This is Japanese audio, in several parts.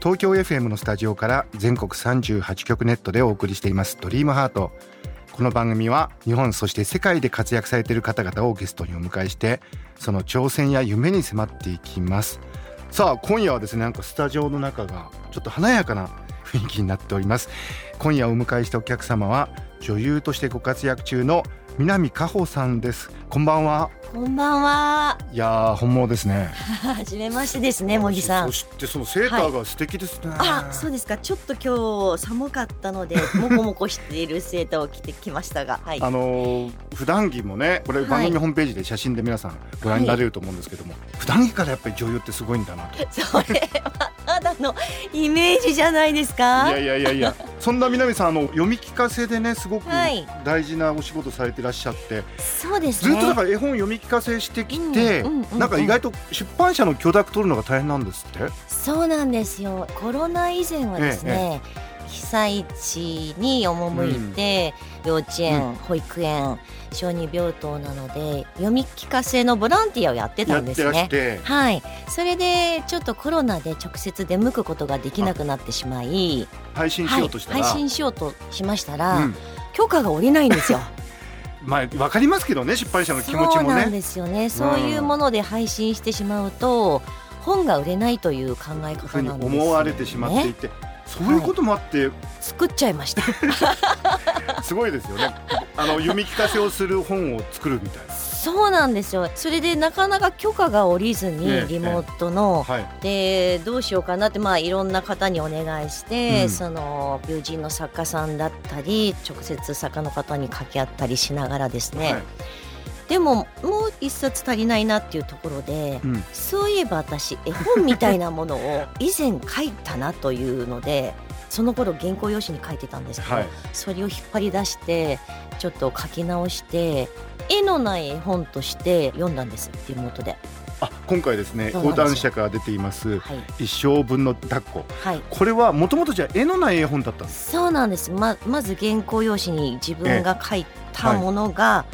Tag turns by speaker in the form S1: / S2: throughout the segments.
S1: 東京 FM のスタジオから全国38局ネットでお送りしています。ドリームハート。この番組は日本そして世界で活躍されている方々をゲストにお迎えしてその挑戦や夢に迫っていきます。さあ今夜はですねなんかスタジオの中がちょっと華やかな雰囲気になっております。今夜お迎えしたお客様は女優としてご活躍中の南加穂さんです。こんばんは。
S2: こんばんは。
S1: いや本物ですね。
S2: 初めましてですね、茂木さん。
S1: そしてそのセーターが素敵ですね。
S2: はい、あ、そうですか。ちょっと今日寒かったので、もこもこしているセーターを着てきましたが。はい、
S1: あの普段着もね、これ番組ホームページで写真で皆さんご覧になれると思うんですけども、はい、普段着からやっぱり女優ってすごいんだなと。
S2: それはただのイメージじゃないですか。
S1: いやいやいやいや、そんな南さんあの読み聞かせでねすごく大事なお仕事されていらっしゃって、
S2: そうです、ね、
S1: ずっとだから絵本読み聞かせしてきて、なんか意外と出版社の許諾取るのが大変なんですって？
S2: そうなんですよ。コロナ以前はですね、ええ被災地に赴いて、うん、幼稚園、うん、保育園小児病棟なので読み聞かせのボランティアをやってたんですね。はい。それでちょっとコロナで直接出向くことができなくなってしまい
S1: 配信しようとしたら、
S2: はい、配信しようとしましたら、うん、許可が下りないんですよ。
S1: まあ、わかりますけどね出版社の気持ちもね。
S2: そうなんですよね、そういうもので配信してしまうと本が売れないという考え方なんです、ね、
S1: 思われてしまっていてそういうこともあって、はい、
S2: 作っちゃいました。
S1: すごいですよね。あの読み聞かせをする本を作るみたいな。
S2: そうなんですよ。それでなかなか許可が下りずにリモートの、はい、でどうしようかなってまあいろんな方にお願いして、うん、その友人の作家さんだったり直接作家の方に掛け合ったりしながらですね、はいでももう一冊足りないなっていうところで、うん、そういえば私絵本みたいなものを以前書いたなというのでその頃原稿用紙に書いてたんですけど、はい、それを引っ張り出してちょっと書き直して絵のない絵本として読んだんですリモートで。
S1: あ今回ですね講談社から出ています、はい、一生分の抱っこ、はい、これはもともとじゃ絵のない絵本だったんです
S2: そうなんです。ままず原稿用紙に自分が書いたものが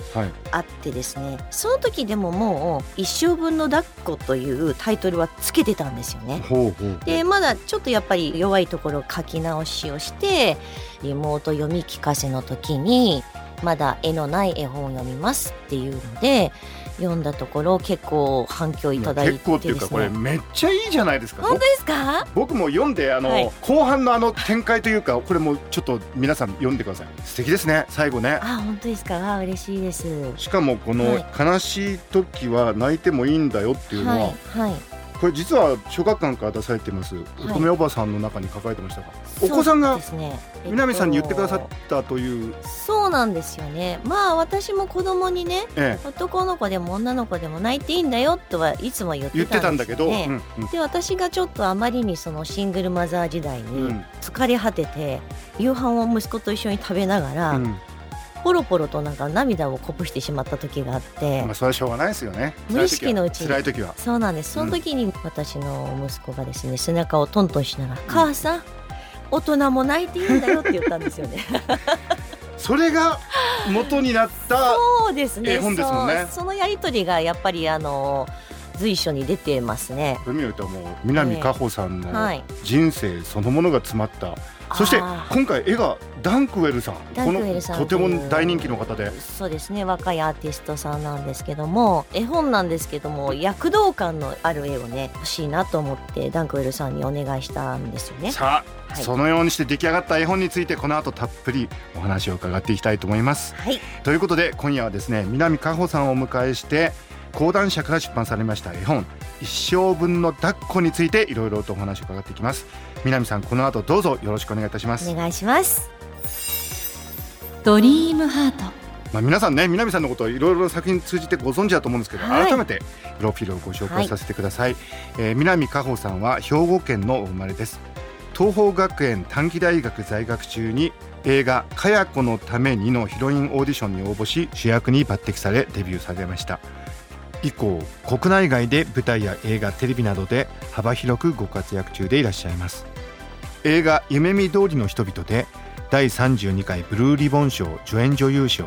S2: あってですね、はい、その時でももう「一生分の抱っこ」というタイトルはつけてたんですよね。ほうほうでまだちょっとやっぱり弱いところ書き直しをしてリモート読み聞かせの時にまだ絵のない絵本を読みますっていうので読んだところ結構反響いただいて、ね、
S1: 結構っていうかこれめっちゃいいじゃないですか。
S2: 本当ですか？
S1: 僕も読んであの、はい、後半のあの展開というかこれもちょっと皆さん読んでください。素敵ですね最後ね。
S2: あ本当ですか？あ嬉しいです。
S1: しかもこの悲しい時は泣いてもいいんだよっていうのは、はい、はい。これ実は小学館から出されてます乙女おばさんの中に書かれてましたが、はい、お子さんが南さんに言ってくださったという、
S2: そうなんですよね。まあ私も子供にね、ええ、男の子でも女の子でも泣いていいんだよとはいつも言ってたんですけど、ねうんうん、で私がちょっとあまりにそのシングルマザー時代に疲れ果てて、夕飯を息子と一緒に食べながら、うん。ポロポロとなんか涙をこぼしてしまった時があって、
S1: まあ、それはしょうがないですよね。
S2: 無意識のうちに。
S1: 辛い時は。
S2: そうなんです。その時に私の息子がですね背中をトントンしながら「母さん大人も泣いていいんだよ」って言ったんですよね。
S1: それが元になったそうですね。ね。
S2: そのやり取りがやっぱりあの随所に出てますね。
S1: これ見るともう南加穂さんの人生そのものが詰まった、そして今回絵がダンクウェルさん。このとても大人気の方で。
S2: そうですね。若いアーティストさんなんですけども絵本なんですけども躍動感のある絵をね欲しいなと思ってダンクウェルさんにお願いしたんですよね。
S1: さあ、はい、そのようにして出来上がった絵本についてこの後たっぷりお話を伺っていきたいと思います、はい、ということで今夜はですね南加穂さんをお迎えして講談社から出版されました絵本一生分の抱っこについていろいろとお話を伺っていきます。南さんこの後どうぞよろしくお願いいたします。
S2: お願いします。
S3: ドリームハート。
S1: まあ、皆さんね南さんのことをいろいろな作品通じてご存知だと思うんですけど、はい、改めてプロフィールをご紹介させてください、はい、えー、南加穂さんは兵庫県のお生まれです。東邦学園短期大学在学中に映画「かや子のために」のヒロインオーディションに応募し主役に抜擢されデビューされました以降国内外で舞台や映画テレビなどで幅広くご活躍中でいらっしゃいます。映画「夢見通りの人々」で第32回ブルーリボン賞助演女優賞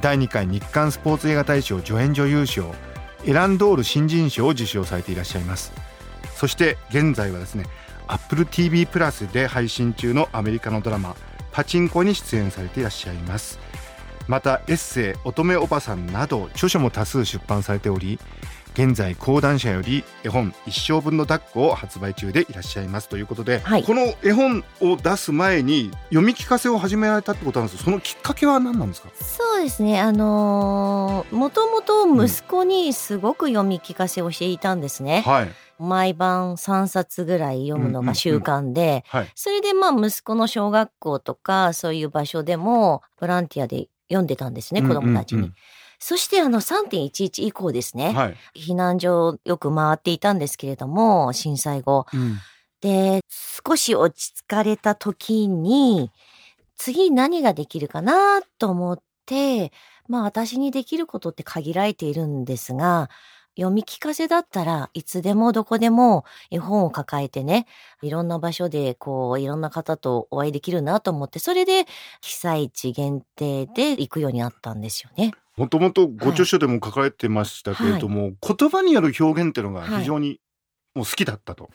S1: 第2回日韓スポーツ映画大賞助演女優賞エランドール新人賞を受賞されていらっしゃいます。そして現在はですね AppleTV プラスで配信中のアメリカのドラマ「パチンコ」に出演されていらっしゃいます。またエッセイ「乙女おばさん」など著書も多数出版されており現在講談社より絵本一生分の抱っこを発売中でいらっしゃいます。ということで、はい、この絵本を出す前に読み聞かせを始められたってことなんです。そのきっかけは何なんですか？
S2: そうですね。あのー、もともと息子にすごく読み聞かせをしていたんですね、うん、はい。毎晩3冊ぐらい読むのが習慣で、それでまあ息子の小学校とかそういう場所でもボランティアで読んでたんですね、子供たちに。そしてあの3.11以降ですね、はい、避難所よく回っていたんですけれども、震災後。うん、で、少し落ち着かれた時に、次何ができるかなと思って、まあ私にできることって限られているんですが、読み聞かせだったらいつでもどこでも絵本を抱えてね、いろんな場所でこういろんな方とお会いできるなと思って、それで被災地限定で行くようになったんですよね。
S1: もともとご著書でも書かれてましたけれども、はい、言葉による表現っていうのが非常にもう好きだったと。好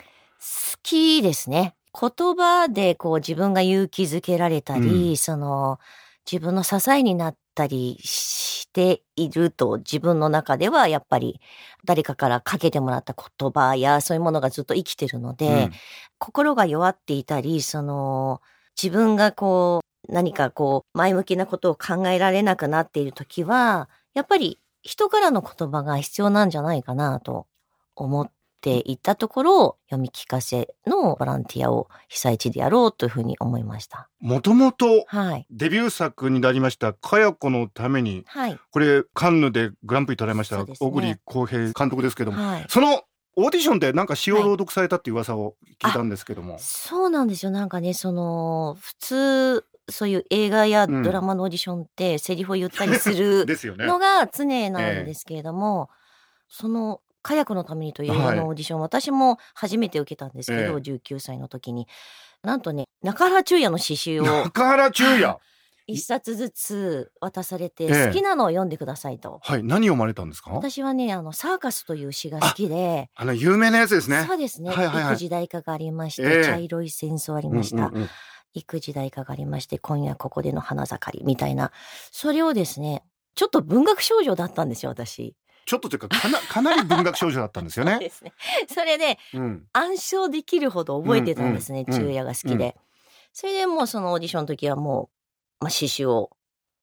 S2: きですね。言葉でこう自分が勇気づけられたり、うん、その自分の支えになったりしていると自分の中ではやっぱり誰かからかけてもらった言葉やそういうものがずっと生きてるので、うん、心が弱っていたり、その自分がこう何かこう前向きなことを考えられなくなっている時は、やっぱり人からの言葉が必要なんじゃないかなと思っていったところ、読み聞かせのボランティアを被災地でやろうというふうに思いました。
S1: もともとデビュー作になりました、かや子のために、はい、これカンヌでグランプリ取られました、小栗浩平監督ですけども、はい、そのオーディションでなんか詩を朗読されたっていう噂を聞いたんですけども、はい、
S2: そうなんですよ。なんかねその普通そういう映画やドラマのオーディションってセリフを言ったりする のが常なんですけれども、えー、その火薬のためにという映画のオーディション、はい、私も初めて受けたんですけど、えー、19歳の時に。なんとね、中原中也の詩集を。
S1: 中原中也？
S2: 一冊ずつ渡されて、好きなのを読んでくださいと。
S1: えー、はい。何読まれたんですか？
S2: 私はね、あの、サーカスという詩が好きで。
S1: あの、有名なやつですね。
S2: そうですね。はいはいはい、育児代化がありまして、えー、茶色い戦争ありました。うんうんうん育児代化がありまして、今夜ここでの花盛りみたいな、それをですね、ちょっと文学少女だったんですよ、私。
S1: ちょっとというかかな かなり文学少女だったんですよね。
S2: そねそれで、うん、暗唱できるほど覚えてたんですね、うんうん、昼夜が好きで、うん、それでもうそのオーディションの時はもう、まあ、刺繍を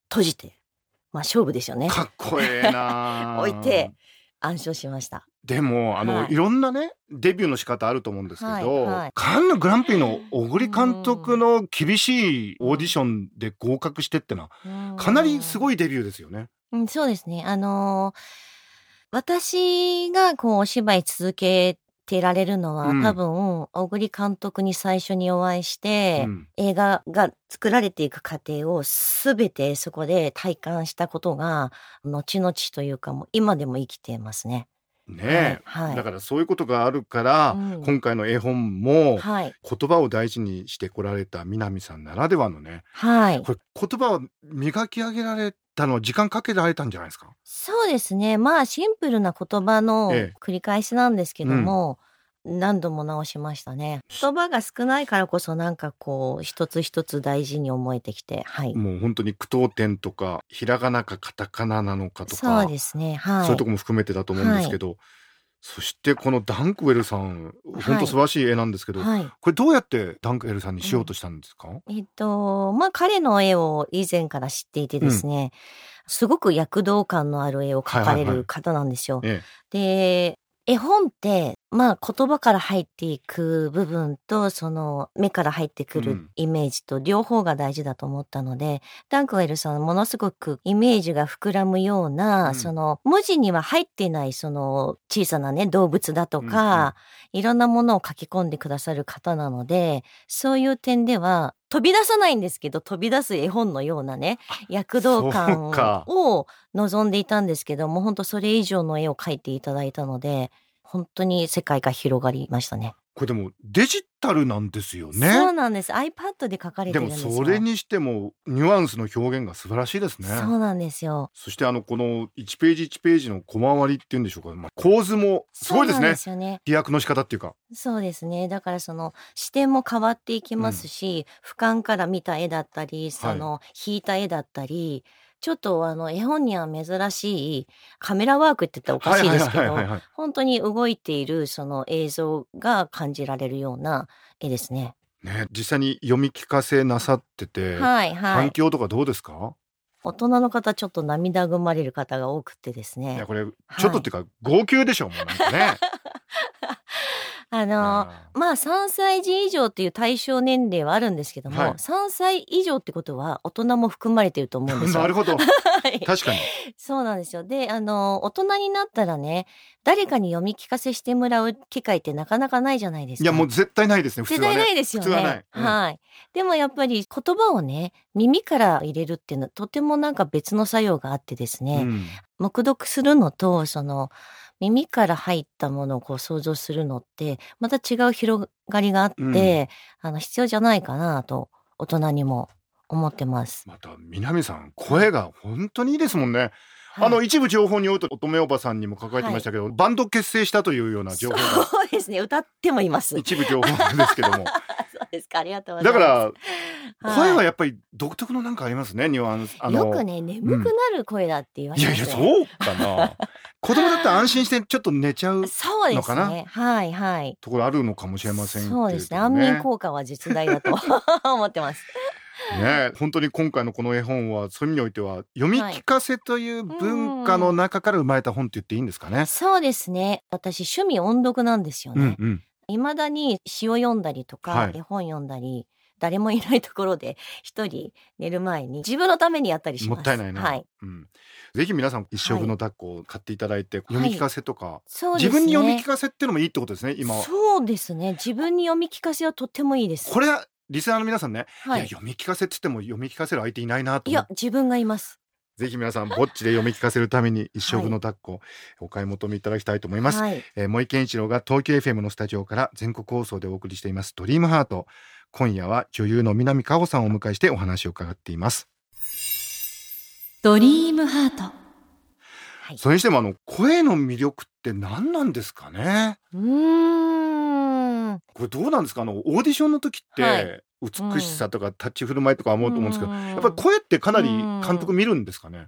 S2: 閉じて、まあ勝負ですよね。
S1: かっこええな
S2: 置いて暗唱しました。
S1: でもあの、はい、いろんなねデビューの仕方あると思うんですけど、はいはい、カンヌグランプリの小栗監督の厳しいオーディションで合格してってのはかなりすごいデビューですよね。
S2: うん、そうですね。あのー私がこうお芝居続けてられるのは、うん、多分、小栗監督に最初にお会いして、うん、映画が作られていく過程を全てそこで体感したことが、後々というかもう今でも生きてますね。
S1: ね、はいはい、だからそういうことがあるから、うん、今回の絵本も、はい、言葉を大事にしてこられた南さんならではのね、はい、これ言葉を磨き上げられたの時間かけられたんじゃないですか？
S2: そうですねまあシンプルな言葉の繰り返しなんですけども、ええうん何度も直しましたね。言葉が少ないからこそなんかこう一つ一つ大事に思えてきて、はい。
S1: もう本当に句読点とかひらがなかカタカナなのかとか、
S2: そうですね。はい。
S1: そういうとこも含めてだと思うんですけど、はい、そしてこのダンクウェルさん、本当素晴らしい絵なんですけど、はい、これどうやってダンクウェルさんにしようとしたんですか、うん、
S2: えっと、まあ彼の絵を以前から知っていてですね、うん、すごく躍動感のある絵を描かれる方なんですよ。はいはいはい、で、絵本ってまあ言葉から入っていく部分とその目から入ってくるイメージと両方が大事だと思ったので、うん、ダンクウェルさんものすごくイメージが膨らむような、うん、その文字には入っていないその小さなね動物だとか、うんうん、いろんなものを書き込んでくださる方なのでそういう点では飛び出さないんですけど飛び出す絵本のようなね躍動感を望んでいたんですけども本当それ以上の絵を描いていただいたので本当に世界が広がりましたね。
S1: これでもデジタルなんですよね。
S2: そうなんです。iPad で書かれてるんです
S1: でもそれにしてもニュアンスの表現が素晴らしいですね。
S2: そうなんですよ。
S1: そしてあのこの1ページ1ページの小回りっていうんでしょうか。まあ、構図もすごいですね。ですよね。飛躍の仕方っていうか。
S2: そうですね。だからその視点も変わっていきますし、うん、俯瞰から見た絵だったり、その引いた絵だったり。はいちょっとあの絵本には珍しいカメラワークって言ったらおかしいですけど、本当に動いているその映像が感じられるような絵ですね。
S1: ね、実際に読み聞かせなさってて、はいはい、反響とかどうですか？
S2: 大人の方ちょっと涙ぐまれる方が多くてですね。
S1: いやこれちょっとっていうか、はい、号泣でしょもうなんかね。
S2: あのまあ3歳児以上っていう対象年齢はあるんですけども、はい、3歳以上ってことは大人も含まれてると思うんですよ。
S1: なるほど、はい、確かに。
S2: そうなんですよ。であの大人になったらね誰かに読み聞かせしてもらう機会ってなかなかないじゃないですか。
S1: いやもう絶対ないですね。
S2: 絶対ないですよね。はうん、はい。でもやっぱり言葉をね耳から入れるっていうのはとてもなんか別の作用があってですね、うん、黙読するのとその耳から入ったものをこう想像するのってまた違う広がりがあって、うん、あの必要じゃないかなと大人にも思ってます。
S1: また南さん声が本当にいいですもんね。はい、あの一部情報によると乙女おばさんにも書かれてましたけど、はい、バンド結成したというような情報が。
S2: そうですね歌ってもいます。
S1: 一部情報なんですけども。
S2: ですかありがとうございます。
S1: だから声はやっぱり独特のなんかありますねニュアンス
S2: よくね眠くなる声だって言われて、
S1: うん、いやいやそうかな子供だったら安心してちょっと寝ちゃうのかな、ね、
S2: はいはい。
S1: ところあるのかもしれません、
S2: ね、そうですね。安眠効果は実大だと 思ってます。
S1: ね本当に今回のこの絵本はそういう意味においては読み聞かせという文化の中から生まれた本って言っていいんですかね、
S2: そうですね。私趣味音読なんですよね、うんうん。未だに詩を読んだりとか、はい、絵本読んだり誰もいないところで一人寝る前に自分のためにやったりします。
S1: もったいないな、はい、うん、ぜひ皆さん一生分の抱っこを買っていただいて、はい、読み聞かせとか、はいね、自分に読み聞かせっていうのもいいってことですね今。
S2: そうですね。自分に読み聞かせはとってもいいです。
S1: これはリスナーの皆さんね、はい、いや読み聞かせって言っても読み聞かせる相手いないなと
S2: いや自分がいます。
S1: ぜひ皆さんぼっちで読み聞かせるために一生分の抱っこ、お買い求めいただきたいと思います、はい、えー、森健一郎が東京 FM のスタジオから全国放送でお送りしていますドリームハート今夜は女優の南加穂さんをお迎えしてお話を伺っています。
S3: ドリームハート、
S1: はい、それにしてもあの声の魅力って何なんですかね？
S2: うん。
S1: これどうなんですか？あのオーディションの時って、はい。美しさとか立ち振る舞いとか思うと思うんですけど、やっぱり声ってかなり監督見るんですかね？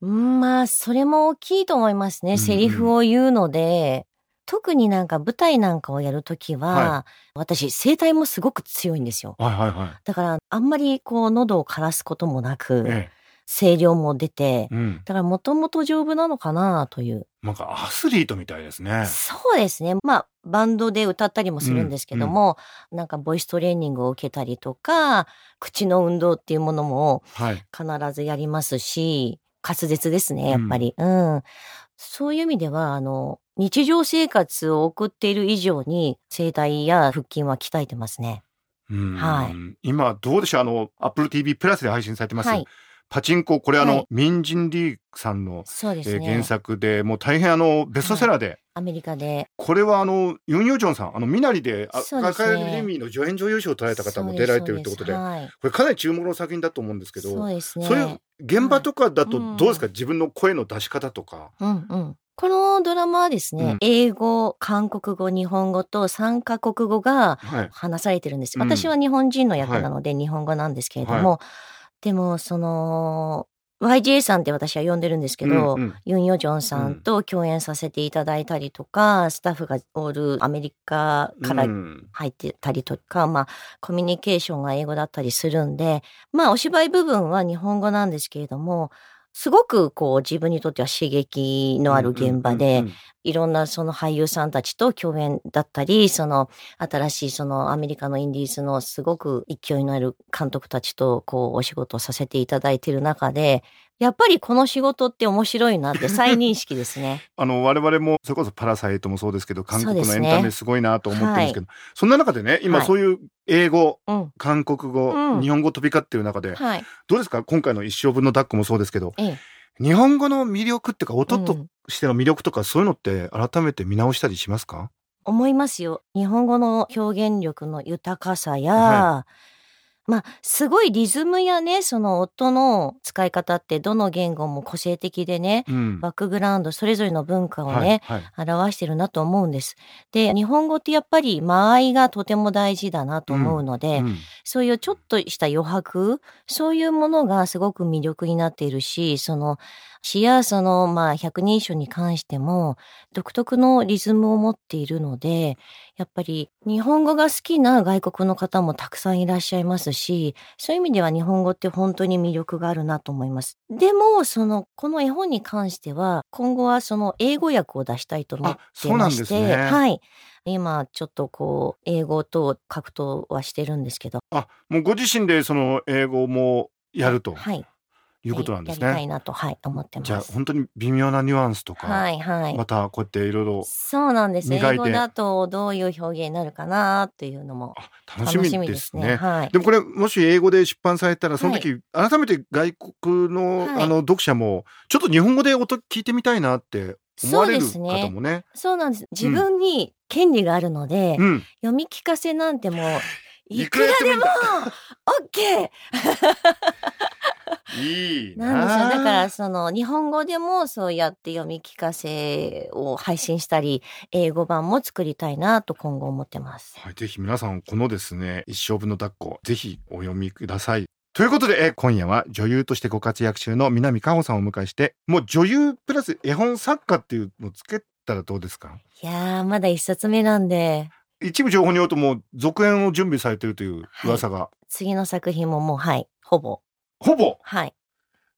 S2: うん、まあそれも大きいと思いますね。うんうん、セリフを言うので、特になんか舞台なんかをやるときは、はい、私声帯もすごく強いんですよ。
S1: はいはいはい、
S2: だからあんまりこう喉を枯らすこともなく、ええ、声量も出て、うん、だからもともと丈夫なのかなという。
S1: なんかアスリートみたいですね。
S2: そうですね。まあバンドで歌ったりもするんですけども、うんうん、なんかボイストレーニングを受けたりとか、口の運動っていうものも必ずやりますし、はい、滑舌ですね、やっぱり。うん、うんそういう意味では、あの、日常生活を送っている以上に声帯や腹筋は鍛えてますね。
S1: はい。今どうでしょう？あの Apple TV プラスで配信されてます。はい、パチンコこれあの、はい、ミンジンリーさんの、そうですね、えー、原作でもう大変あのベストセラーで、はい、
S2: アメリカで。
S1: これはあのユン・ヨジョンさんあのミナリで赤いレミの助演女優賞を取られた方も出られてるってことではい、これかなり注目の作品だと思うんですけどそうですね。そういう現場とかだとどうですか、はい、自分の声の出し方とか。
S2: うんうんこのドラマはですね、うん、英語、韓国語、日本語と3カ国語が話されてるんです。はい、私は日本人の役なので日本語なんですけれども、はい、でもその YJ さんって私は呼んでるんですけど、うんうん、ユン・ヨジョンさんと共演させていただいたりとか、スタッフがおるアメリカから入ってたりとか、うん、まあコミュニケーションが英語だったりするんで、まあお芝居部分は日本語なんですけれども、すごくこう自分にとっては刺激のある現場で、いろんなその俳優さんたちと共演だったり、その新しいそのアメリカのインディーズのすごく勢いのある監督たちとこうお仕事をさせていただいている中で、やっぱりこの仕事って面白いなって再認識ですね。
S1: あの我々もそれこそパラサイトもそうですけど韓国のエンタメすごいなと思ってるんですけどそ、ねはい、んな中でね今そういう英語、はい、韓国語、うん、日本語飛び交ってる中で、はい、どうですか？今回の一生分のダックもそうですけど、ええ、日本語の魅力っていうか音としての魅力とかそういうのって改めて見直したりしますか？
S2: 思いますよ。日本語の表現力の豊かさや、まあ、すごいリズムやね、その音の使い方ってどの言語も個性的でね、うん、バックグラウンド、それぞれの文化をね、はいはい、表してるなと思うんです。で、日本語ってやっぱり間合いがとても大事だなと思うので、うんうん、そういうちょっとした余白、そういうものがすごく魅力になっているし、その、詩やその、まあ、百人一首に関しても、独特のリズムを持っているので、やっぱり日本語が好きな外国の方もたくさんいらっしゃいますし、そういう意味では日本語って本当に魅力があるなと思います。でも、その、この絵本に関しては、今後はその英語訳を出したいと思ってまして、ね、はい。今ちょっとこう英語と格闘はしてるんですけど
S1: あもうご自身でその英語もやると
S2: はい
S1: いうことなんですね。
S2: やりたいなと、はい、思ってます。
S1: じゃあ本当に微妙なニュアンスとか、はいはい、またこうやっていろいろ
S2: そうなんです。英語だとどういう表現になるかなっていうのも
S1: 楽しみですね。はい、でもこれもし英語で出版されたらその時、はい、改めて外国の、あの読者もちょっと日本語で音聞いてみたいなって思われる方もね。
S2: そうなんです。自分に権利があるので、うん、読み聞かせなんてもういくらでもオッケー
S1: いい
S2: なんですよ。だからその日本語でもそうやって読み聞かせを配信したり、英語版も作りたいなと今後思ってます。
S1: はい、ぜひ皆さんこのですね、一生分の抱っこ、ぜひお読みください。ということで、え今夜は女優としてご活躍中の南加穂さんをお迎えして、もう女優プラス絵本作家っていうのをつけたらどうですか？
S2: いやー、まだ一冊目なんで。
S1: 一部情報によるともう続編を準備されてるという噂が。はい、
S2: 次の作品ももう、はい、ほぼ。
S1: ほぼ
S2: はい。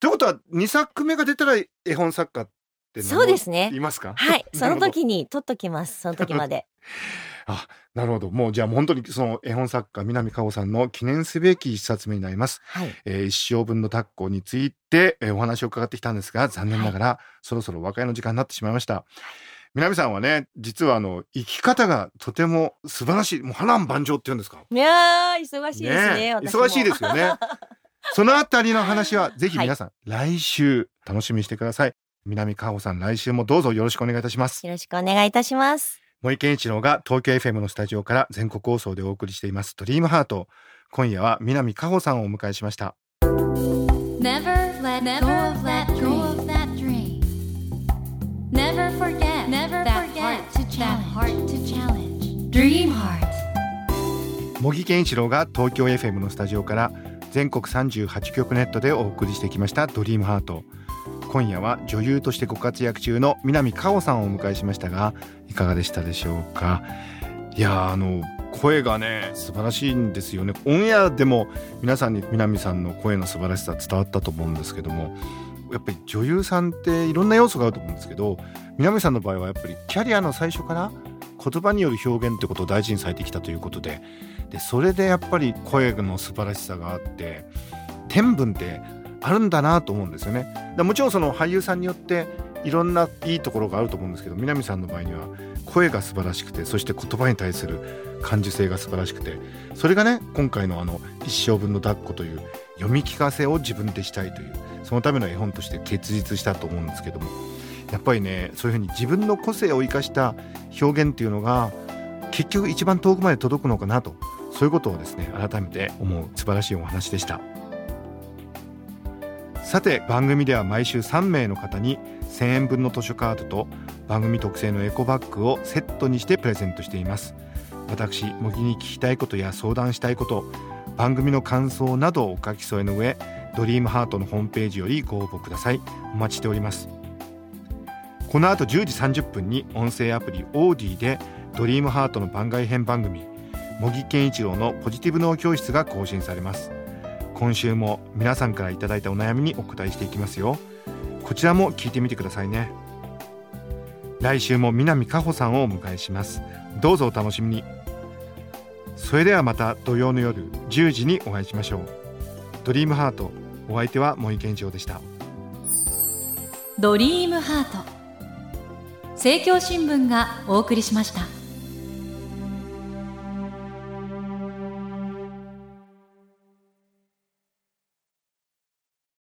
S1: ということは2作目が出たら絵本作家って
S2: そうですね。
S1: いますか？
S2: はい。その時に取っときます。その時まで。
S1: あ、なるほど。もうじゃあ本当にその絵本作家南加穂さんの記念すべき一冊目になります。はい。えー、一生分のタッコについて、えー、お話を伺ってきたんですが、残念ながら、はい、そろそろ和解の時間になってしまいました。南さんはね、実はあの生き方がとても素晴らしい、もう波乱万丈って言うんですか？
S2: いや忙しいですね。ね
S1: 忙しいですよね。そのあたりの話は ぜひ皆さん、はい、来週楽しみにしてください。南加穂さん、来週もどうぞよろしくお願いいたします。
S2: よろしくお願いいたします。
S1: 森健一郎が東京 FM のスタジオから全国放送でお送りしていますドリームハート。今夜は南加穂さんをお迎えしました。Never let go of that dream. Never forget, never forget that heart to challenge. Dream heart. 茂木健一郎が東京 FM のスタジオから全国38局ネットでお送りしてきました「ドリームハート。今夜は女優としてご活躍中の南果歩さんをお迎えしましたがいかがでしたでしょうか？いやあの声がね素晴らしいんですよね。オンエアでも皆さんに南さんの声の素晴らしさ伝わったと思うんですけどもやっぱり女優さんっていろんな要素があると思うんですけど南さんの場合はやっぱりキャリアの最初から言葉による表現ってことを大事にされてきたということででそれでやっぱり声の素晴らしさがあって天分ってあるんだなと思うんですよね。もちろんその俳優さんによっていろんないいところがあると思うんですけど南さんの場合には声が素晴らしくてそして言葉に対する感受性が素晴らしくてそれがね今回のあの「一生分の抱っこ」という読み聞かせを自分でしたいというそのための絵本として結実したと思うんですけどもやっぱりねそういうふうに自分の個性を生かした表現っていうのが結局一番遠くまで届くのかなとそういうことをですね改めて思う素晴らしいお話でした。さて番組では毎週3名の方に1000円分の図書カードと番組特製のエコバッグをセットにしてプレゼントしています。私模擬に聞きたいことや相談したいこと番組の感想などをお書き添えの上ドリームハートのホームページよりご応募ください。お待ちしております。この後10時30分に音声アプリオーディでドリームハートの番外編番組茂木健一郎のポジティブ脳教室が更新されます。今週も皆さんからいただいたお悩みにお答えしていきますよ。こちらも聞いてみてくださいね。来週も南加穂さんをお迎えします。どうぞお楽しみに。それではまた土曜の夜10時にお会いしましょう。ドリームハートお相手は森健一郎でした。
S3: ドリームハート。政教新聞がお送りしました。